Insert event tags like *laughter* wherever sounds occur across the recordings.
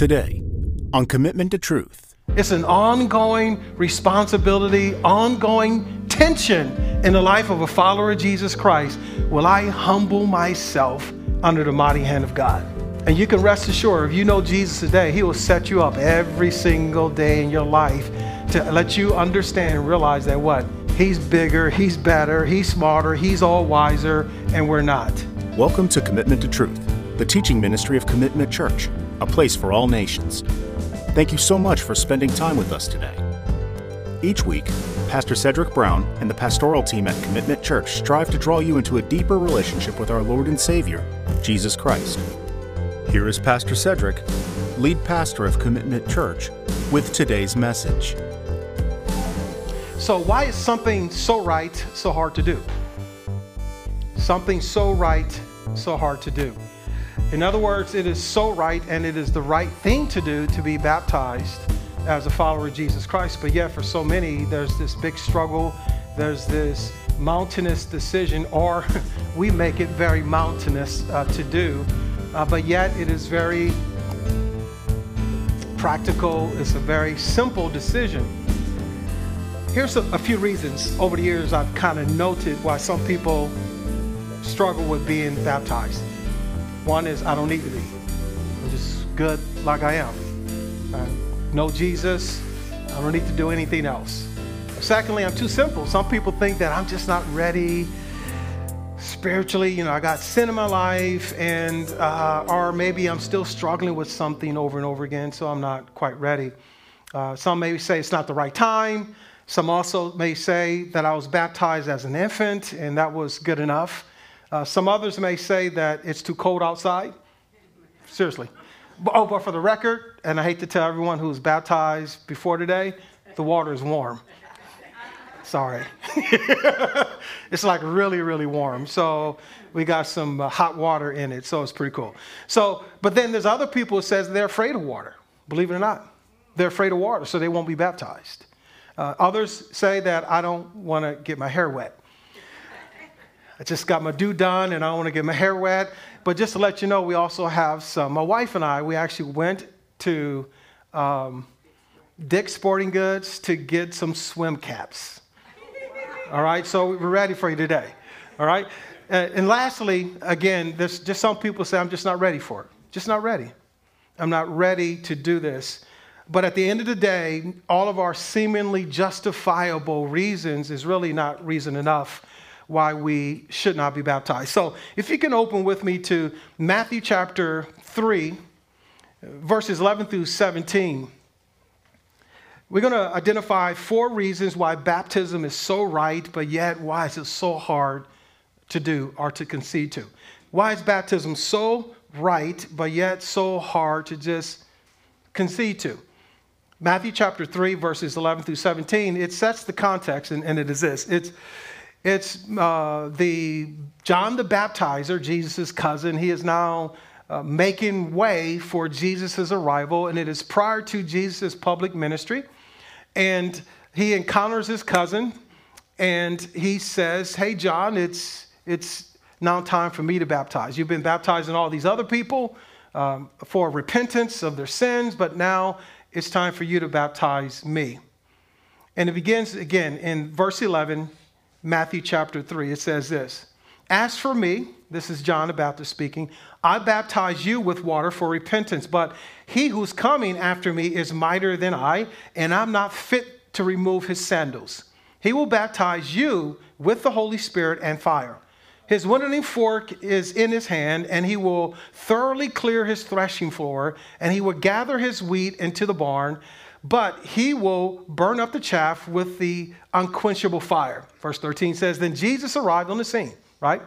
Today, on Commitment to Truth. It's an ongoing responsibility, ongoing tension in the life of a follower of Jesus Christ. Will I humble myself under the mighty hand of God? And you can rest assured, if you know Jesus today, He will set you up every single day in your life to let you understand and realize that what? He's bigger, He's better, He's smarter, He's all wiser, and we're not. Welcome to Commitment to Truth, the teaching ministry of Commitment Church, a place for all nations. Thank you so much for spending time with us today. Each week, Pastor Cedrick Brown and the pastoral team at Commitment Church strive to draw you into a deeper relationship with our Lord and Savior, Jesus Christ. Here is Pastor Cedrick, lead pastor of Commitment Church, with today's message. So, why is something so right so hard to do? Something so right so hard to do. In other words, it is so right and it is the right thing to do to be baptized as a follower of Jesus Christ. But yet, for so many, there's this big struggle, there's this mountainous decision, or *laughs* we make it very mountainous uh, to do. Uh, but yet, it is very practical, it's a very simple decision. Here's a, a few reasons over the years I've kind of noted why some people struggle with being baptized. One is I don't need to be. I'm just good like I am. I know Jesus. I don't need to do anything else. Secondly, I'm too simple. Some people think that I'm just not ready spiritually. You know, I got sin in my life, and uh, or maybe I'm still struggling with something over and over again, so I'm not quite ready. Uh, some may say it's not the right time. Some also may say that I was baptized as an infant and that was good enough. Uh, some others may say that it's too cold outside. Seriously. But, oh, but for the record, and I hate to tell everyone who's baptized before today, the water is warm. Sorry. *laughs* it's like really, really warm. So we got some uh, hot water in it, so it's pretty cool. So, but then there's other people who says they're afraid of water. Believe it or not, they're afraid of water, so they won't be baptized. Uh, others say that I don't want to get my hair wet. I just got my do done and I want to get my hair wet. But just to let you know, we also have some. My wife and I, we actually went to um, Dick's Sporting Goods to get some swim caps. All right, so we're ready for you today. All right, uh, and lastly, again, there's just some people say, I'm just not ready for it. Just not ready. I'm not ready to do this. But at the end of the day, all of our seemingly justifiable reasons is really not reason enough why we should not be baptized. So if you can open with me to Matthew chapter 3, verses 11 through 17. We're going to identify four reasons why baptism is so right, but yet why is it so hard to do or to concede to? Why is baptism so right, but yet so hard to just concede to? Matthew chapter 3, verses 11 through 17, it sets the context, and, and it is this. It's, it's uh, the John the Baptizer, Jesus' cousin. He is now uh, making way for Jesus' arrival, and it is prior to Jesus' public ministry. And he encounters his cousin, and he says, Hey, John, it's, it's now time for me to baptize. You've been baptizing all these other people um, for repentance of their sins, but now it's time for you to baptize me. And it begins again in verse 11, Matthew chapter 3. It says this As for me, this is John the Baptist speaking, I baptize you with water for repentance, but he who's coming after me is mightier than I, and I'm not fit to remove his sandals. He will baptize you with the Holy Spirit and fire. His winnowing fork is in his hand, and he will thoroughly clear his threshing floor, and he will gather his wheat into the barn, but he will burn up the chaff with the unquenchable fire. Verse 13 says, Then Jesus arrived on the scene, right?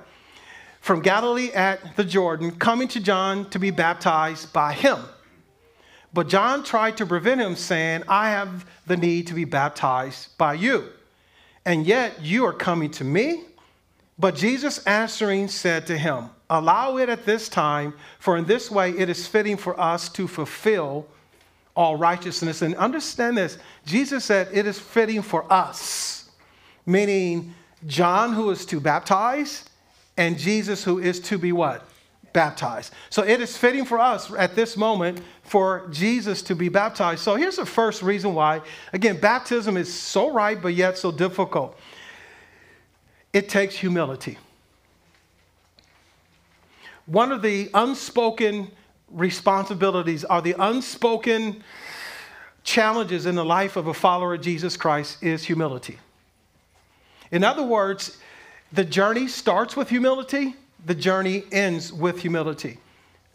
From Galilee at the Jordan, coming to John to be baptized by him. But John tried to prevent him, saying, I have the need to be baptized by you. And yet you are coming to me? But Jesus answering said to him, Allow it at this time, for in this way it is fitting for us to fulfill all righteousness. And understand this Jesus said it is fitting for us, meaning John, who is to baptize, and Jesus, who is to be what? baptized. So it is fitting for us at this moment for Jesus to be baptized. So here's the first reason why. Again, baptism is so right, but yet so difficult. It takes humility. One of the unspoken responsibilities are the unspoken challenges in the life of a follower of Jesus Christ is humility. In other words, the journey starts with humility, the journey ends with humility.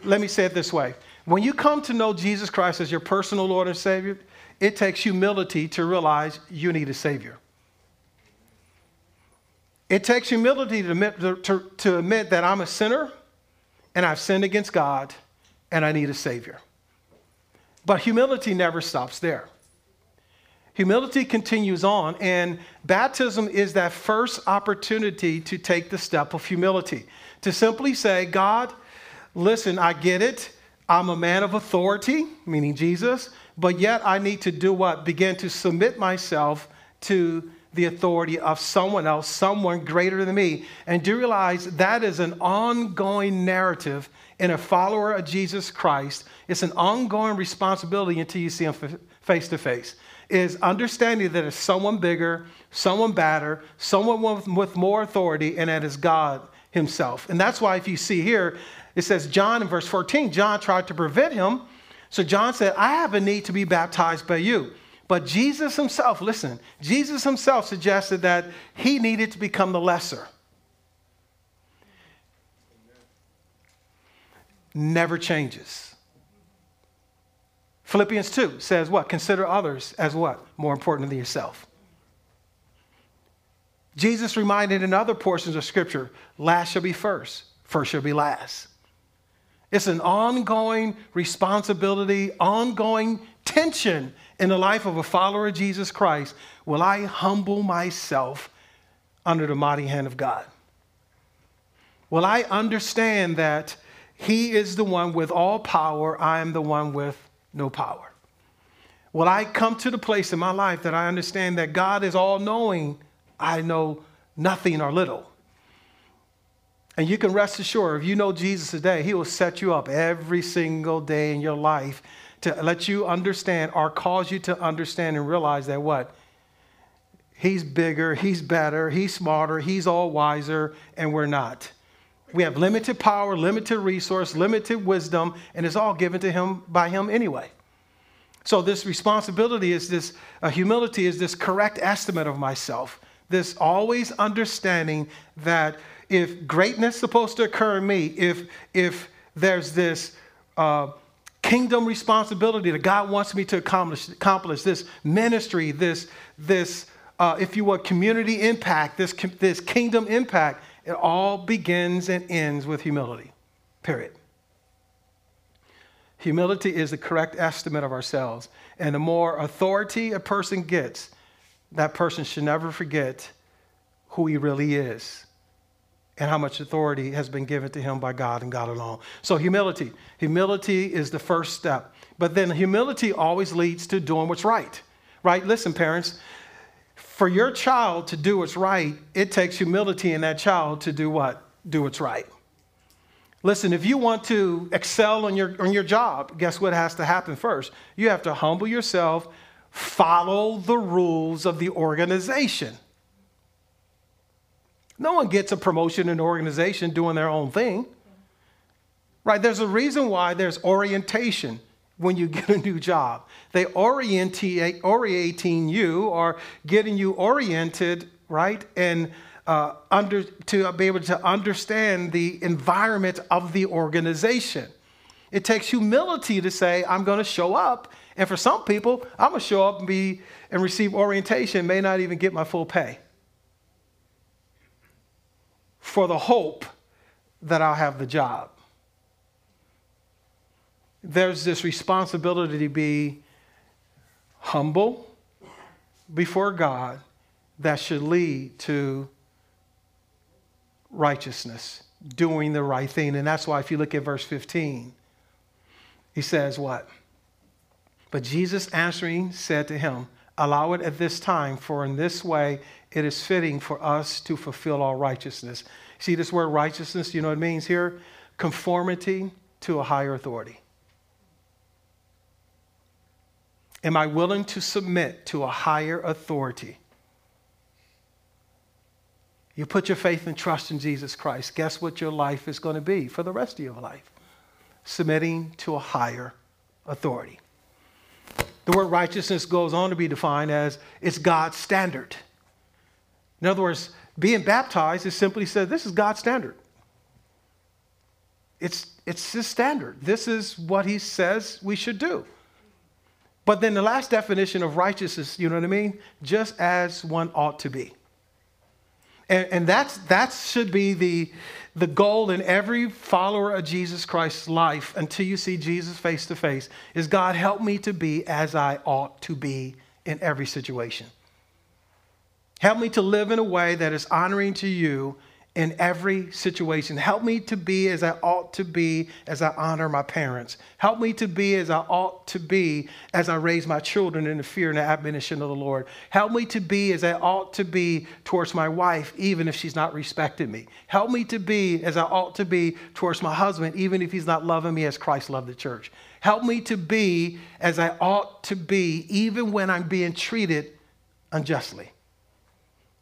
Let me say it this way when you come to know Jesus Christ as your personal Lord and Savior, it takes humility to realize you need a Savior. It takes humility to admit, to, to admit that I'm a sinner and I've sinned against God and I need a Savior. But humility never stops there. Humility continues on, and baptism is that first opportunity to take the step of humility. To simply say, God, listen, I get it. I'm a man of authority, meaning Jesus, but yet I need to do what? Begin to submit myself to the authority of someone else, someone greater than me. And do realize that is an ongoing narrative in a follower of Jesus Christ. It's an ongoing responsibility until you see him face to face. Is understanding that it's someone bigger, someone better, someone with more authority, and that is God Himself. And that's why, if you see here, it says John in verse 14, John tried to prevent him. So John said, I have a need to be baptized by you. But Jesus himself, listen, Jesus himself suggested that he needed to become the lesser. Never changes. Philippians 2 says what? Consider others as what? More important than yourself. Jesus reminded in other portions of Scripture last shall be first, first shall be last. It's an ongoing responsibility, ongoing tension in the life of a follower of Jesus Christ, will I humble myself under the mighty hand of God? Will I understand that He is the one with all power, I am the one with no power? Will I come to the place in my life that I understand that God is all knowing, I know nothing or little? And you can rest assured, if you know Jesus today, He will set you up every single day in your life to let you understand or cause you to understand and realize that what? He's bigger, he's better, he's smarter, he's all wiser, and we're not. We have limited power, limited resource, limited wisdom, and it's all given to him by him anyway. So this responsibility is this uh, humility is this correct estimate of myself. This always understanding that if greatness is supposed to occur in me, if if there's this uh, kingdom responsibility that God wants me to accomplish, accomplish this ministry, this, this uh, if you will, community impact, this, this kingdom impact, it all begins and ends with humility, period. Humility is the correct estimate of ourselves. And the more authority a person gets, that person should never forget who he really is and how much authority has been given to him by God and God alone. So, humility. Humility is the first step. But then, humility always leads to doing what's right, right? Listen, parents, for your child to do what's right, it takes humility in that child to do what? Do what's right. Listen, if you want to excel on your, on your job, guess what has to happen first? You have to humble yourself, follow the rules of the organization. No one gets a promotion in an organization doing their own thing. Right? There's a reason why there's orientation when you *laughs* get a new job. They orienting you or getting you oriented, right? And uh, under, to be able to understand the environment of the organization. It takes humility to say, I'm going to show up. And for some people, I'm going to show up and be and receive orientation, may not even get my full pay for the hope that I'll have the job. There's this responsibility to be humble before God that should lead to righteousness, doing the right thing. And that's why, if you look at verse 15, he says, What? But Jesus answering said to him, Allow it at this time, for in this way it is fitting for us to fulfill all righteousness. See this word righteousness, you know what it means here? conformity to a higher authority? Am I willing to submit to a higher authority? You put your faith and trust in Jesus Christ, guess what your life is going to be for the rest of your life? Submitting to a higher authority. The word righteousness goes on to be defined as it's God's standard. In other words, being baptized is simply said, this is God's standard. It's, it's his standard. This is what he says we should do. But then the last definition of righteousness, you know what I mean? Just as one ought to be. And, and that's, that should be the, the goal in every follower of Jesus Christ's life until you see Jesus face to face is God, help me to be as I ought to be in every situation. Help me to live in a way that is honoring to you in every situation. Help me to be as I ought to be as I honor my parents. Help me to be as I ought to be as I raise my children in the fear and the admonition of the Lord. Help me to be as I ought to be towards my wife, even if she's not respecting me. Help me to be as I ought to be towards my husband, even if he's not loving me as Christ loved the church. Help me to be as I ought to be, even when I'm being treated unjustly.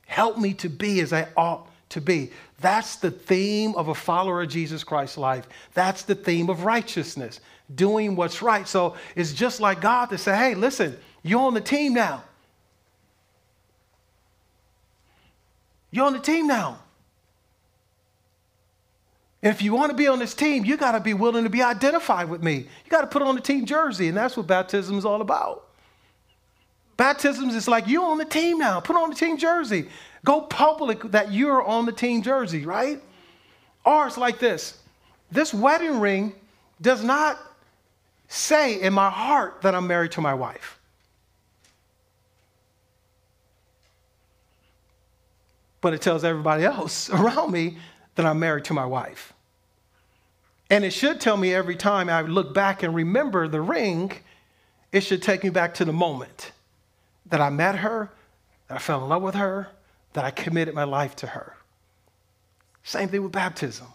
Help me to be as I ought to be. That's the theme of a follower of Jesus Christ's life. That's the theme of righteousness, doing what's right. So it's just like God to say, hey, listen, you're on the team now. You're on the team now. If you want to be on this team, you got to be willing to be identified with me. You got to put on the team jersey, and that's what baptism is all about. Baptisms is like you're on the team now. Put on the team jersey. Go public that you're on the team jersey, right? Or it's like this this wedding ring does not say in my heart that I'm married to my wife. But it tells everybody else *laughs* around me that I'm married to my wife. And it should tell me every time I look back and remember the ring, it should take me back to the moment that I met her, that I fell in love with her, that I committed my life to her. Same thing with baptism.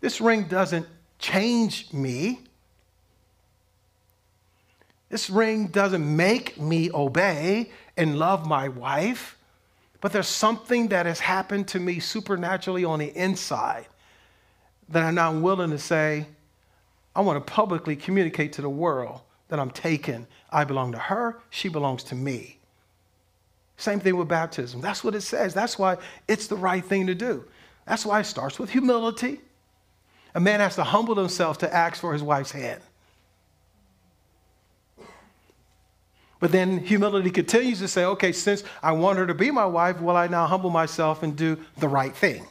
This ring doesn't change me. This ring doesn't make me obey and love my wife, but there's something that has happened to me supernaturally on the inside that I'm now willing to say, I want to publicly communicate to the world that I'm taken. I belong to her, she belongs to me. Same thing with baptism. That's what it says. That's why it's the right thing to do. That's why it starts with humility. A man has to humble himself to ask for his wife's hand. But then humility continues to say, okay, since I want her to be my wife, will I now humble myself and do the right thing?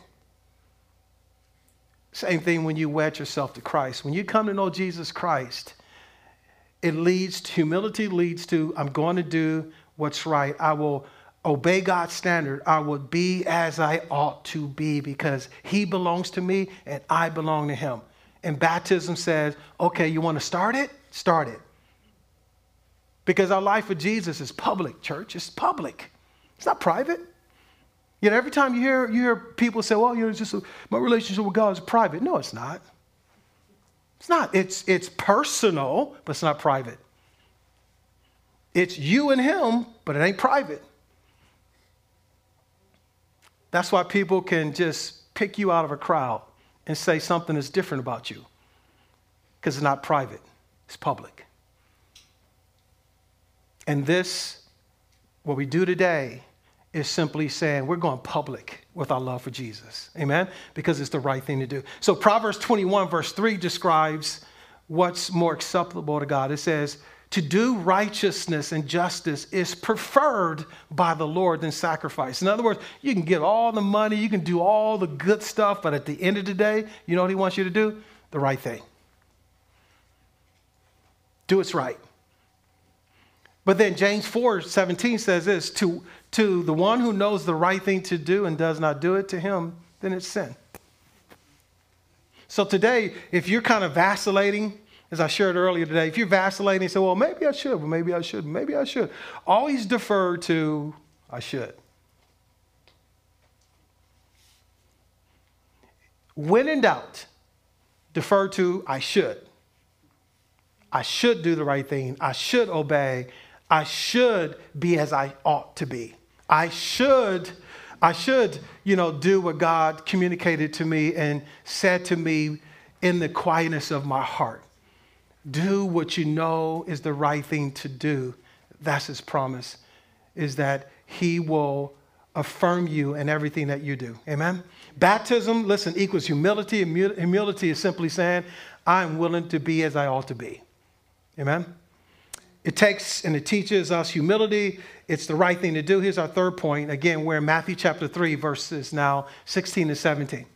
Same thing when you wed yourself to Christ. When you come to know Jesus Christ, it leads to humility, leads to I'm going to do what's right. I will obey God's standard, I will be as I ought to be because He belongs to me and I belong to Him. And baptism says, okay, you want to start it? Start it. Because our life with Jesus is public, church. It's public, it's not private. You know, every time you hear, you hear people say, well, you know, it's just a, my relationship with God is private. No, it's not. It's not. It's, it's personal, but it's not private. It's you and him, but it ain't private. That's why people can just pick you out of a crowd and say something is different about you because it's not private, it's public. And this, what we do today, is simply saying we're going public with our love for Jesus. Amen? Because it's the right thing to do. So Proverbs 21, verse 3 describes what's more acceptable to God. It says, to do righteousness and justice is preferred by the Lord than sacrifice. In other words, you can get all the money, you can do all the good stuff, but at the end of the day, you know what He wants you to do? The right thing. Do what's right. But then James 4 17 says this to, to the one who knows the right thing to do and does not do it to him, then it's sin. So today, if you're kind of vacillating, as I shared earlier today, if you're vacillating and say, well, maybe I should, but maybe I shouldn't, maybe I should, always defer to, I should. When in doubt, defer to I should. I should do the right thing. I should obey. I should be as I ought to be. I should, I should, you know, do what God communicated to me and said to me in the quietness of my heart. Do what you know is the right thing to do. That's his promise, is that he will affirm you in everything that you do. Amen? Baptism, listen, equals humility. Humility is simply saying, I'm willing to be as I ought to be. Amen? It takes and it teaches us humility. It's the right thing to do. Here's our third point. Again, we're in Matthew chapter 3, verses now 16 to 17.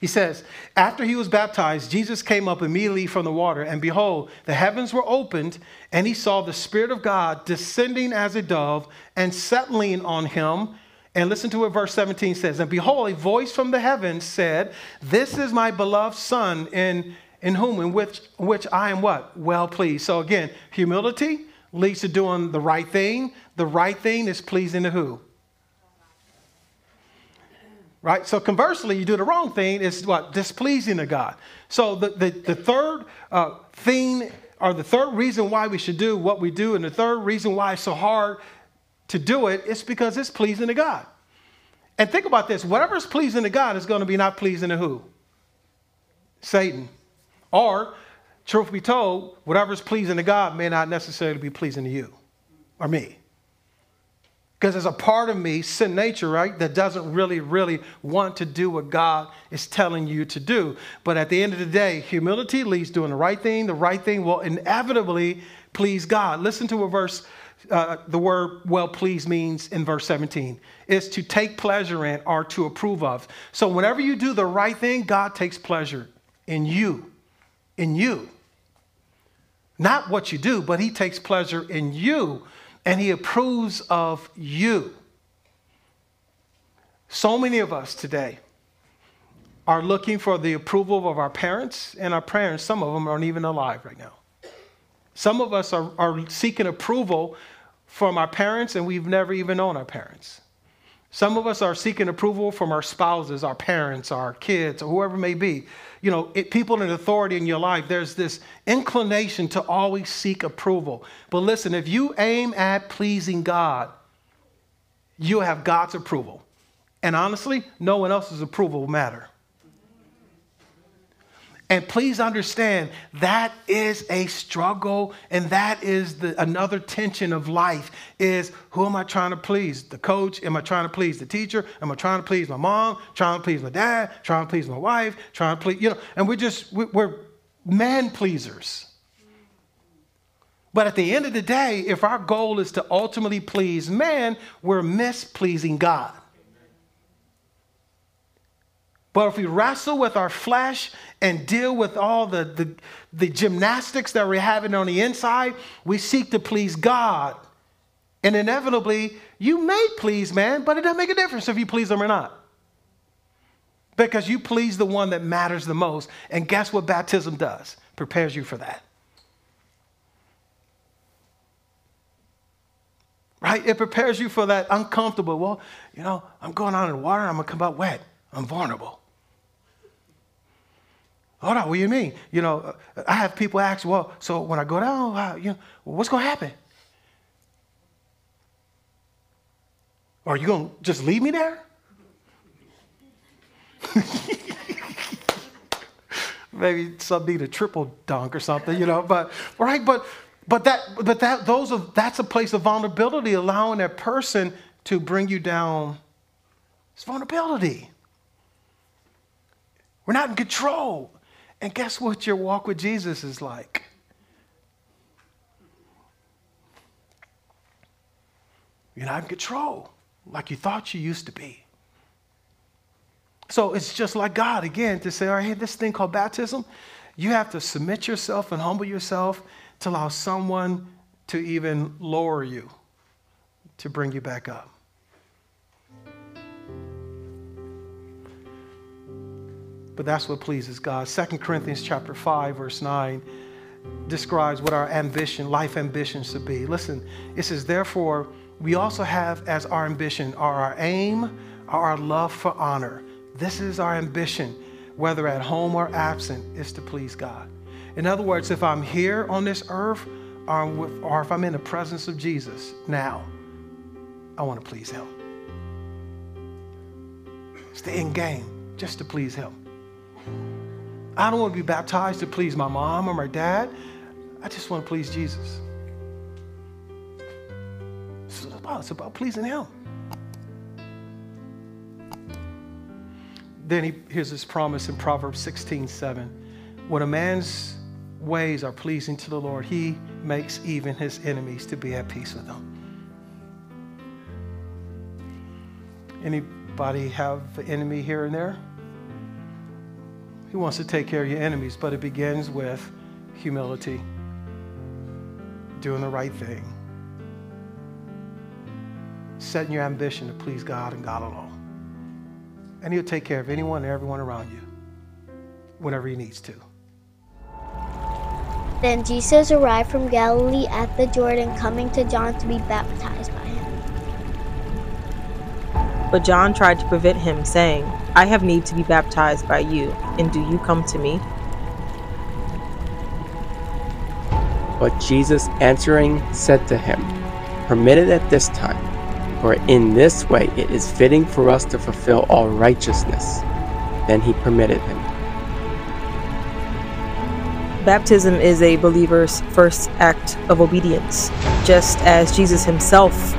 He says, After he was baptized, Jesus came up immediately from the water, and behold, the heavens were opened, and he saw the Spirit of God descending as a dove and settling on him. And listen to what verse 17 says. And behold, a voice from the heavens said, This is my beloved Son, in in whom, in which, which I am what? Well pleased. So again, humility leads to doing the right thing. The right thing is pleasing to who? Right? So conversely, you do the wrong thing, is what? Displeasing to God. So the, the, the third uh, thing, or the third reason why we should do what we do, and the third reason why it's so hard to do it, is because it's pleasing to God. And think about this whatever is pleasing to God is going to be not pleasing to who? Satan. Or, truth be told, whatever's pleasing to God may not necessarily be pleasing to you or me. Because there's a part of me, sin nature, right, that doesn't really, really want to do what God is telling you to do. But at the end of the day, humility leads doing the right thing. The right thing will inevitably please God. Listen to a verse, uh, the word well pleased means in verse 17 is to take pleasure in or to approve of. So whenever you do the right thing, God takes pleasure in you in you. Not what you do, but he takes pleasure in you and he approves of you. So many of us today are looking for the approval of our parents, and our parents, some of them aren't even alive right now. Some of us are, are seeking approval from our parents, and we've never even known our parents. Some of us are seeking approval from our spouses, our parents, our kids, or whoever may be. You know, it, people in authority in your life, there's this inclination to always seek approval. But listen, if you aim at pleasing God, you have God's approval. And honestly, no one else's approval will matter. And please understand that is a struggle and that is the another tension of life is who am I trying to please? The coach? Am I trying to please the teacher? Am I trying to please my mom? Trying to please my dad? Trying to please my wife? Trying to please, you know, and we're just, we're man pleasers. But at the end of the day, if our goal is to ultimately please man, we're mispleasing God. But if we wrestle with our flesh and deal with all the, the, the, gymnastics that we're having on the inside, we seek to please God. And inevitably, you may please man, but it doesn't make a difference if you please them or not. Because you please the one that matters the most. And guess what baptism does? Prepares you for that. Right? It prepares you for that uncomfortable. Well, you know, I'm going out in the water, I'm going to come out wet. I'm vulnerable. Hold on, what do you mean? You know, uh, I have people ask, well, so when I go down, uh, you know, what's going to happen? Are you going to just leave me there? *laughs* Maybe some need a triple dunk or something, you know, but right, but but that but that those are that's a place of vulnerability, allowing that person to bring you down. It's vulnerability. We're not in control. And guess what your walk with Jesus is like? You're not in control like you thought you used to be. So it's just like God again to say, all right, hey, this thing called baptism, you have to submit yourself and humble yourself to allow someone to even lower you to bring you back up. But that's what pleases God. 2 Corinthians chapter 5 verse 9 describes what our ambition, life ambitions should be. Listen, it says therefore we also have as our ambition or our aim or our love for honor. This is our ambition. whether at home or absent, is to please God. In other words, if I'm here on this earth or, with, or if I'm in the presence of Jesus now, I want to please Him. It's the end game, just to please Him. I don't want to be baptized to please my mom or my dad. I just want to please Jesus. It's about, it's about pleasing Him. Then he, here's his promise in Proverbs 16 7. When a man's ways are pleasing to the Lord, he makes even his enemies to be at peace with him. Anybody have an enemy here and there? He wants to take care of your enemies, but it begins with humility, doing the right thing, setting your ambition to please God and God alone. And He'll take care of anyone and everyone around you whenever He needs to. Then Jesus arrived from Galilee at the Jordan, coming to John to be baptized. But John tried to prevent him, saying, I have need to be baptized by you, and do you come to me? But Jesus answering said to him, Permit it at this time, for in this way it is fitting for us to fulfill all righteousness. Then he permitted him. Baptism is a believer's first act of obedience, just as Jesus himself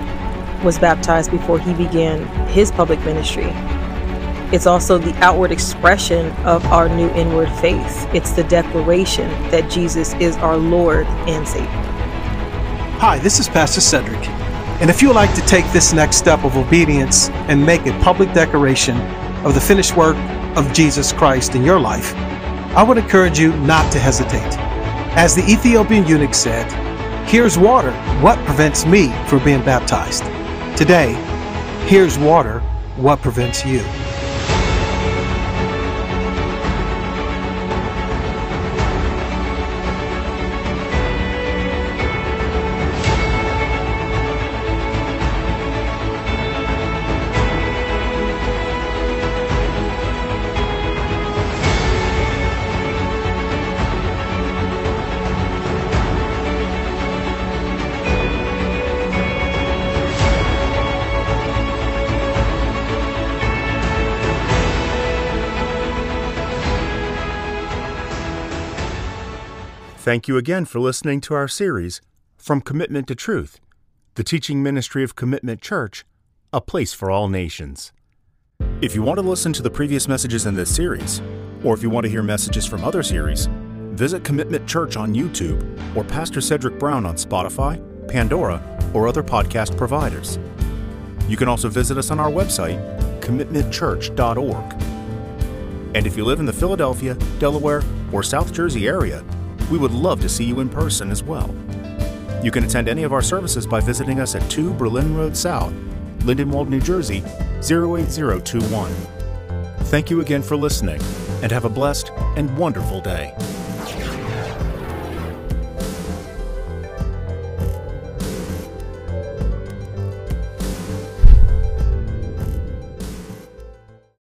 was baptized before he began his public ministry. It's also the outward expression of our new inward faith. It's the declaration that Jesus is our Lord and Savior. Hi, this is Pastor Cedrick. And if you would like to take this next step of obedience and make a public declaration of the finished work of Jesus Christ in your life, I would encourage you not to hesitate. As the Ethiopian eunuch said, Here's water. What prevents me from being baptized? Today, here's water. What prevents you? Thank you again for listening to our series, From Commitment to Truth, the teaching ministry of Commitment Church, a place for all nations. If you want to listen to the previous messages in this series, or if you want to hear messages from other series, visit Commitment Church on YouTube or Pastor Cedrick Brown on Spotify, Pandora, or other podcast providers. You can also visit us on our website, commitmentchurch.org. And if you live in the Philadelphia, Delaware, or South Jersey area, we would love to see you in person as well. You can attend any of our services by visiting us at 2 Berlin Road South, Lindenwold, New Jersey 08021. Thank you again for listening and have a blessed and wonderful day.